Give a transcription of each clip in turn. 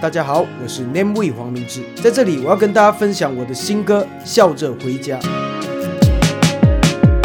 大家好，我是 Namewee 黄明志，在这里我要跟大家分享我的新歌《笑着回家》。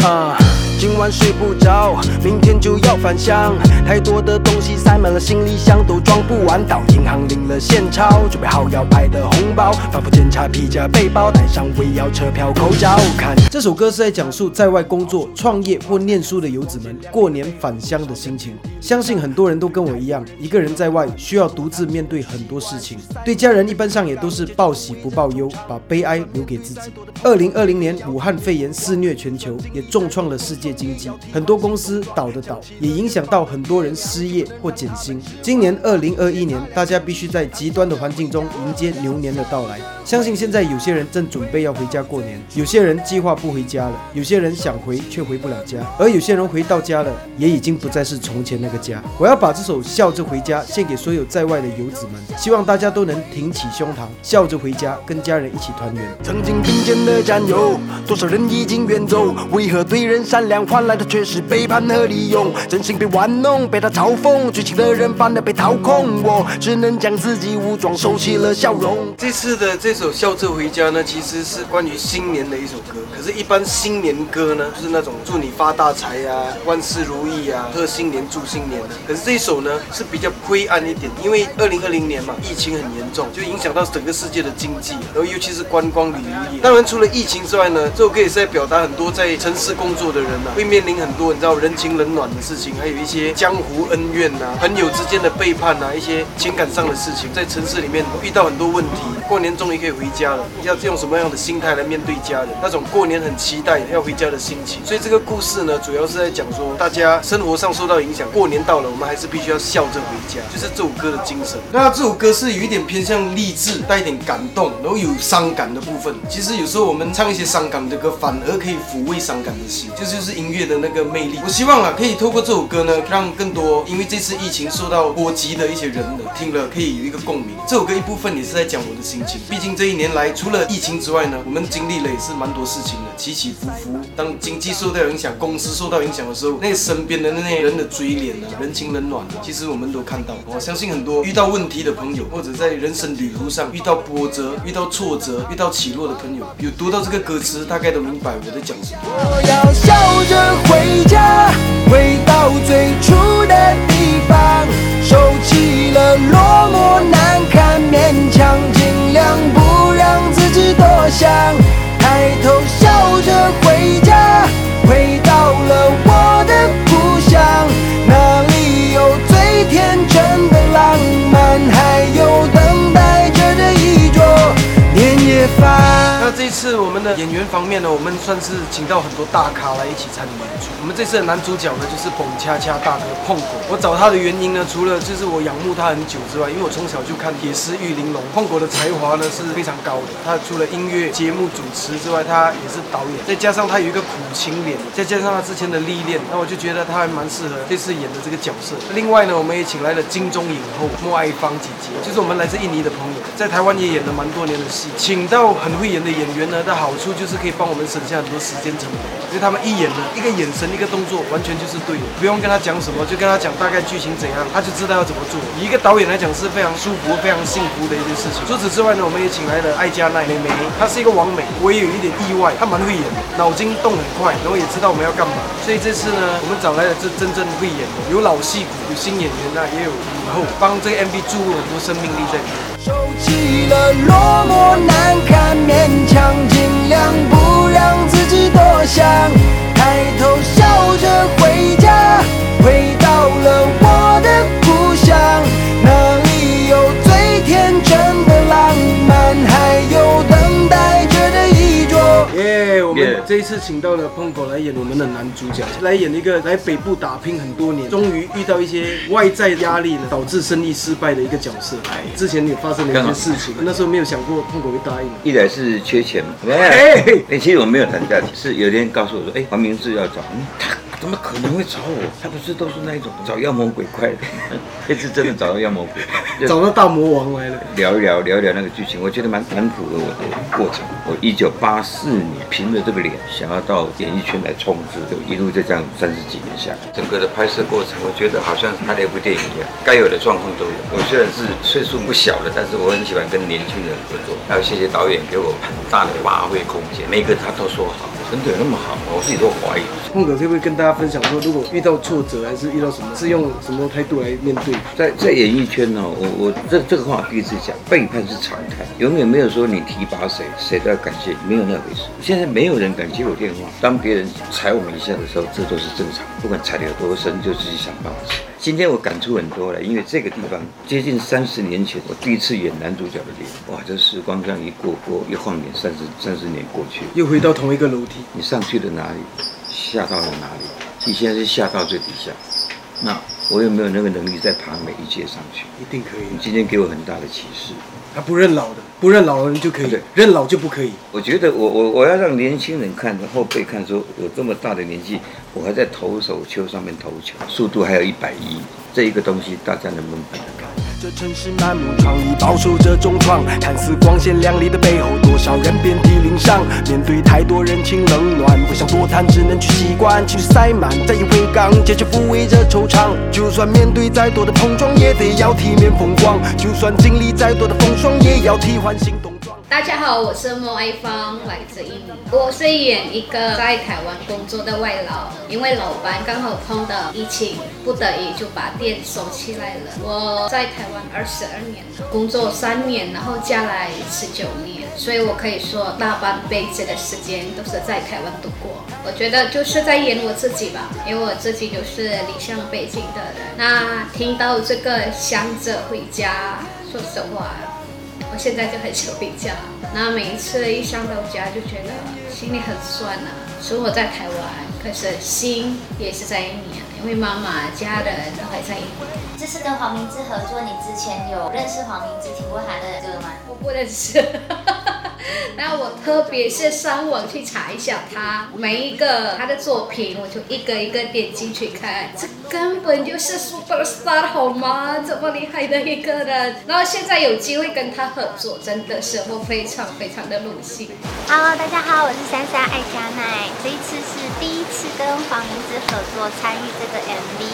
啊。今晚睡不着，明天就要返乡。太多的东西塞满了行李箱，都装不完。到银行领了现钞，准备好要拍的红包。反复检查皮夹、背包，带上尾药、车票、口罩。看这首歌是在讲述在外工作、创业或念书的游子们过年返乡的心情。相信很多人都跟我一样，一个人在外需要独自面对很多事情。对家人一般上也都是报喜不报忧，把悲哀留给自己。二零二零年武汉肺炎肆虐全球，也重创了世界。经济很多公司倒的倒，也影响到很多人失业或减薪。今年二零二一年，大家必须在极端的环境中迎接牛年的到来。相信现在有些人正准备要回家过年，有些人计划不回家了，有些人想回却回不了家，而有些人回到家了，也已经不再是从前那个家。我要把这首《笑着回家》献给所有在外的游子们，希望大家都能挺起胸膛，笑着回家，跟家人一起团圆。曾经并肩的战友，多少人已经远走，为何对人善良？换来的却是背叛和利用，真心被玩弄，被他嘲讽，知情的人反而被掏空，我只能将自己武装，收起了笑容。这次的这首《笑着回家》呢，其实是关于新年的一首歌。可是，一般新年歌呢，就是那种祝你发大财呀、啊、万事如意啊、贺新年、祝新年的。可是这一首呢，是比较灰暗一点，因为二零二零年嘛，疫情很严重，就影响到整个世界的经济，然后尤其是观光旅游业。当然，除了疫情之外呢，这首歌也是在表达很多在城市工作的人会面临很多你知道人情冷暖的事情，还有一些江湖恩怨呐、朋友之间的背叛呐、一些情感上的事情，在城市里面遇到很多问题。过年终于可以回家了，要用什么样的心态来面对家人？那种过年很期待要回家的心情。所以这个故事呢，主要是在讲说大家生活上受到影响，过年到了，我们还是必须要笑着回家，就是这首歌的精神。那这首歌是有一点偏向励志，带一点感动，然后有伤感的部分。其实有时候我们唱一些伤感的歌，反而可以抚慰伤感的心，这就，就是音乐的。那个魅力，我希望啊，可以透过这首歌呢，让更多因为这次疫情受到波及的一些人呢，听了可以有一个共鸣。这首歌一部分也是在讲我的心情，毕竟这一年来除了疫情之外呢，我们经历了也是蛮多事情的，起起伏伏。当经济受到影响，公司受到影响的时候，那身边的那些人的嘴脸啊，人情冷暖啊，其实我们都看到。我相信很多遇到问题的朋友，或者在人生旅途上遇到波折、遇到挫折、遇到起落的朋友，有读到这个歌词，大概都明白我在讲什么。我要笑着回家，回到最初的地方，收起了落寞难堪，勉强尽量不让自己多想，抬头笑着回家，回到了我的故乡，那里有最天真的浪漫，还有等待着的一桌年夜饭。那这次演员方面呢，我们算是请到很多大咖来一起参与演出。我们这次的男主角呢，就是蹦恰恰大哥碰狗。我找他的原因呢，除了就是我仰慕他很久之外，因为我从小就看《铁狮玉玲珑》，碰狗的才华呢是非常高的。他除了音乐节目主持之外，他也是导演，再加上他有一个苦情脸，再加上他之前的历练，那我就觉得他还蛮适合这次演的这个角色。另外呢，我们也请来了金钟影后莫爱芳姐姐，就是我们来自印尼的朋友，在台湾也演了蛮多年的戏，请到很会演的演员呢的好处就是可以帮我们省下很多时间成本，因为他们一眼呢，一个眼神，一个动作，完全就是对的，不用跟他讲什么，就跟他讲大概剧情怎样，他就知道要怎么做。以一个导演来讲是非常舒服、非常幸福的一件事情。除此之外呢，我们也请来了艾嘉奈妹妹，她是一个网美，我也有一点意外，她蛮会演的，脑筋动很快，然后也知道我们要干嘛。所以这次呢，我们找来了这真正会演的，有老戏骨，有新演员呐，也有影后，帮这个 MV 注入很多生命力在里面。收起了落寞难堪，勉强不让自己多想，抬头笑着回家，这一次请到了碰狗来演我们的男主角，来演一个来北部打拼很多年，终于遇到一些外在压力呢，导致生意失败的一个角色。哎，之前也发生了一些事情，那时候没有想过碰狗会答应。一来是缺钱嘛，哎，其实我没有谈价钱，是有人告诉我说，哎，黄明志要找，他怎么可能会找我？他不是都是那一种找妖魔鬼怪的？这次真的找到妖魔鬼怪，找到大魔王来了。聊一聊，聊一聊那个剧情，我觉得蛮蛮符合我的过程。我一九八四年凭着这个脸，想要到演艺圈来冲刺，就一路就这样三十几年下来，整个的拍摄过程，我觉得好像是拍了一部电影一样，该有的状况都有。我虽然是岁数不小了，但是我很喜欢跟年轻人合作。还有谢谢导演给我很大的发挥空间，每个他都说好。真的有那么好吗？我自己都怀疑。孟哥可不可以跟大家分享说，如果遇到挫折还是遇到什么，是用什么态度来面对？在在演艺圈呢，我我这这个话第一次讲，背叛是常态，永远没有说你提拔谁，谁都要感谢，没有那回事。现在没有人敢接我电话，当别人踩我们一下的时候，这都是正常，不管踩得有多深，就自己想办法。今天我感触很多了，因为这个地方接近三十年前，我第一次演男主角的脸，哇，这时光这样一过过，一晃眼三十三十年过去，又回到同一个楼梯。你上去了哪里？下到了哪里？你现在是下到最底下，那我有没有那个能力再爬每一阶上去？一定可以。你今天给我很大的启示。他不认老的，不认老的人就可以，对，认老就不可以。我觉得我我我要让年轻人看，后辈看，说我这么大的年纪，我还在投手球上面投球，速度还有一百一，这一个东西大家能不能办得到？这城市满目疮痍，饱受着重创。看似光鲜亮丽的背后，多少人遍体鳞伤。面对太多人情冷暖，不想多谈，只能去习惯。情绪塞满，再以为刚，结局抚慰着惆怅。就算面对再多的碰撞，也得要体面风光。就算经历再多的风霜，也要替换新动。大家好，我是莫爱芳，来自印尼。我是演一个在台湾工作的外劳，因为老板刚好碰到疫情，不得已就把店收起来了。我在台湾二十二年，工作三年，然后嫁来十九年，所以我可以说大半辈子的时间都是在台湾度过。我觉得就是在演我自己吧，因为我自己就是离乡背井的人。那听到这个想着回家，说实话。我现在就很想回家，那每一次一想到家，就觉得心里很酸呐、啊。生活在台湾，可是心也是在印尼，因为妈妈家人都还在印尼。这是跟黄明志合作，你之前有认识黄明志，听过他的歌吗？我不认识。然后我特别是上网去查一下他每一个他的作品，我就一个一个点进去看。这根本就是 super star 好吗？这么厉害的一个人，然后现在有机会跟他合作，真的是我非常非常的荣幸。Hello，大家好，我是珊珊爱佳奈，这一次是第一次跟黄明志合作参与这个 MV，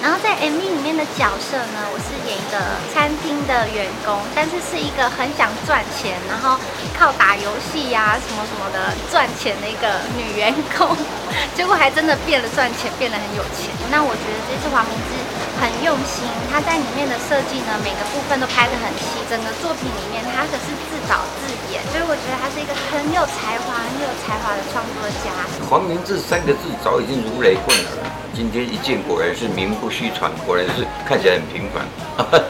然后在 MV 里面的角色呢，我是演一个餐厅的员工，但是是一个很想赚钱，然后靠打游戏呀、什么什么的赚钱的一个女员工，结果还真的变了赚钱，变得很有钱。那我觉得这次黄明志很用心，他在里面的设计呢，每个部分都拍得很细，整个作品里面他可是自导自演，所以我觉得他是一个很有才华、很有才华的创作家。黄明志三个字早已经如雷贯耳了，今天一见果然是名不虚传，果然是看起来很平凡。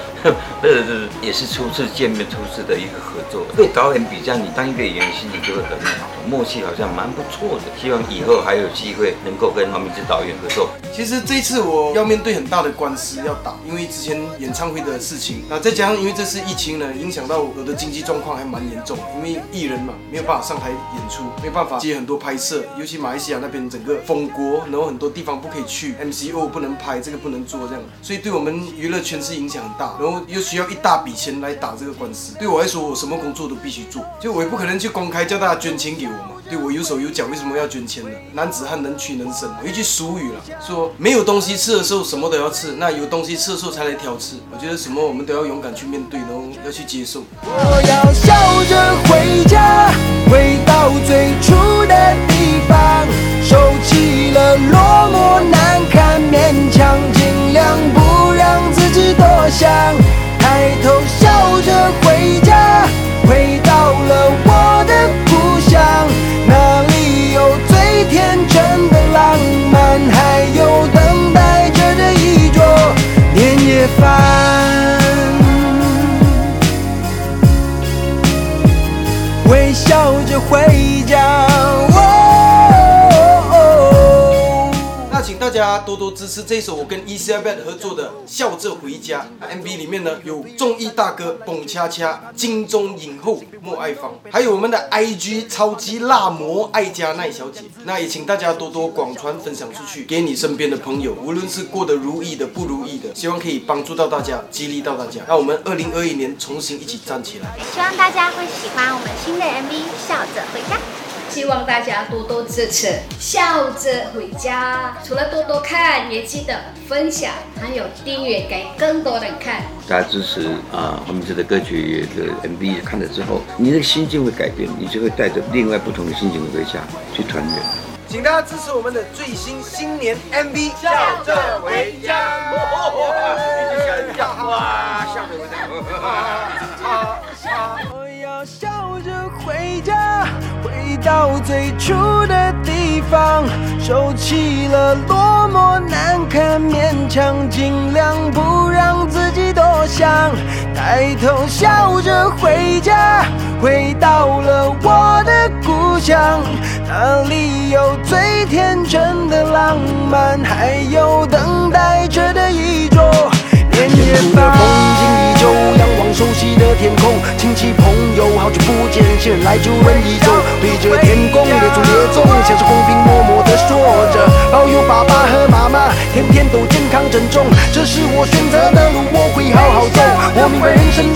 那是也是初次见面，初次的一个合作。对导演比较，你当一个演员心情就会很好，默契好像蛮不错的。希望以后还有机会能够跟黄明志导演合作。其实这一次我要面对很大的官司要打，因为之前演唱会的事情，那再加上因为这次疫情呢，影响到我的经济状况还蛮严重。因为艺人嘛，没有办法上台演出，没办法接很多拍摄，尤其马来西亚那边整个封国，然后很多地方不可以去，MCO 不能拍，这个不能做这样，所以对我们娱乐圈是影响很大。然后又需要一大笔钱来打这个官司，对我来说，我什么工作都必须做，就我也不可能去公开叫大家捐钱给我。对我有手有脚，为什么要捐钱呢？男子汉能屈能伸，有一句俗语了，说没有东西吃的时候什么都要吃，那有东西吃的时候才来挑吃。我觉得什么我们都要勇敢去面对，然后要去接受。我要笑着回家，回到最初的地方，收起了落寞难堪，勉强尽量不让自己多想，多多支持这首我跟 Easybat 合作的《笑着回家》MV 里面呢，有综艺大哥蹦恰恰、金钟影后莫爱芳，还有我们的 IG 超级辣模艾嘉奈小姐。那也请大家多多广传分享出去，给你身边的朋友，无论是过得如意的、不如意的，希望可以帮助到大家，激励到大家。让我们二零二一年重新一起站起来。希望大家会喜欢我们新的 MV《笑着回家》。希望大家多多支持，笑着回家。除了多多看，也记得分享，还有订阅给更多人看。大家支持啊，黄明志的歌曲的 MV 看了之后，你的心境会改变，你就会带着另外不同的心情回家去团圆。请大家支持我们的最新新年 MV《笑着回到最初的地方，收起了落寞难堪勉强，尽量不让自己多想。抬头笑着回家，回到了我的故乡，那里有最天真的浪漫，还有等待着的一桌。年年的风景，熟悉的天空，亲戚朋友好久不见，新人来就问一走，对着天空列祖列宗，像是公屏默默的说着，保佑爸爸和妈妈天天都健康珍重，这是我选择的路，我会好好走。我明白人生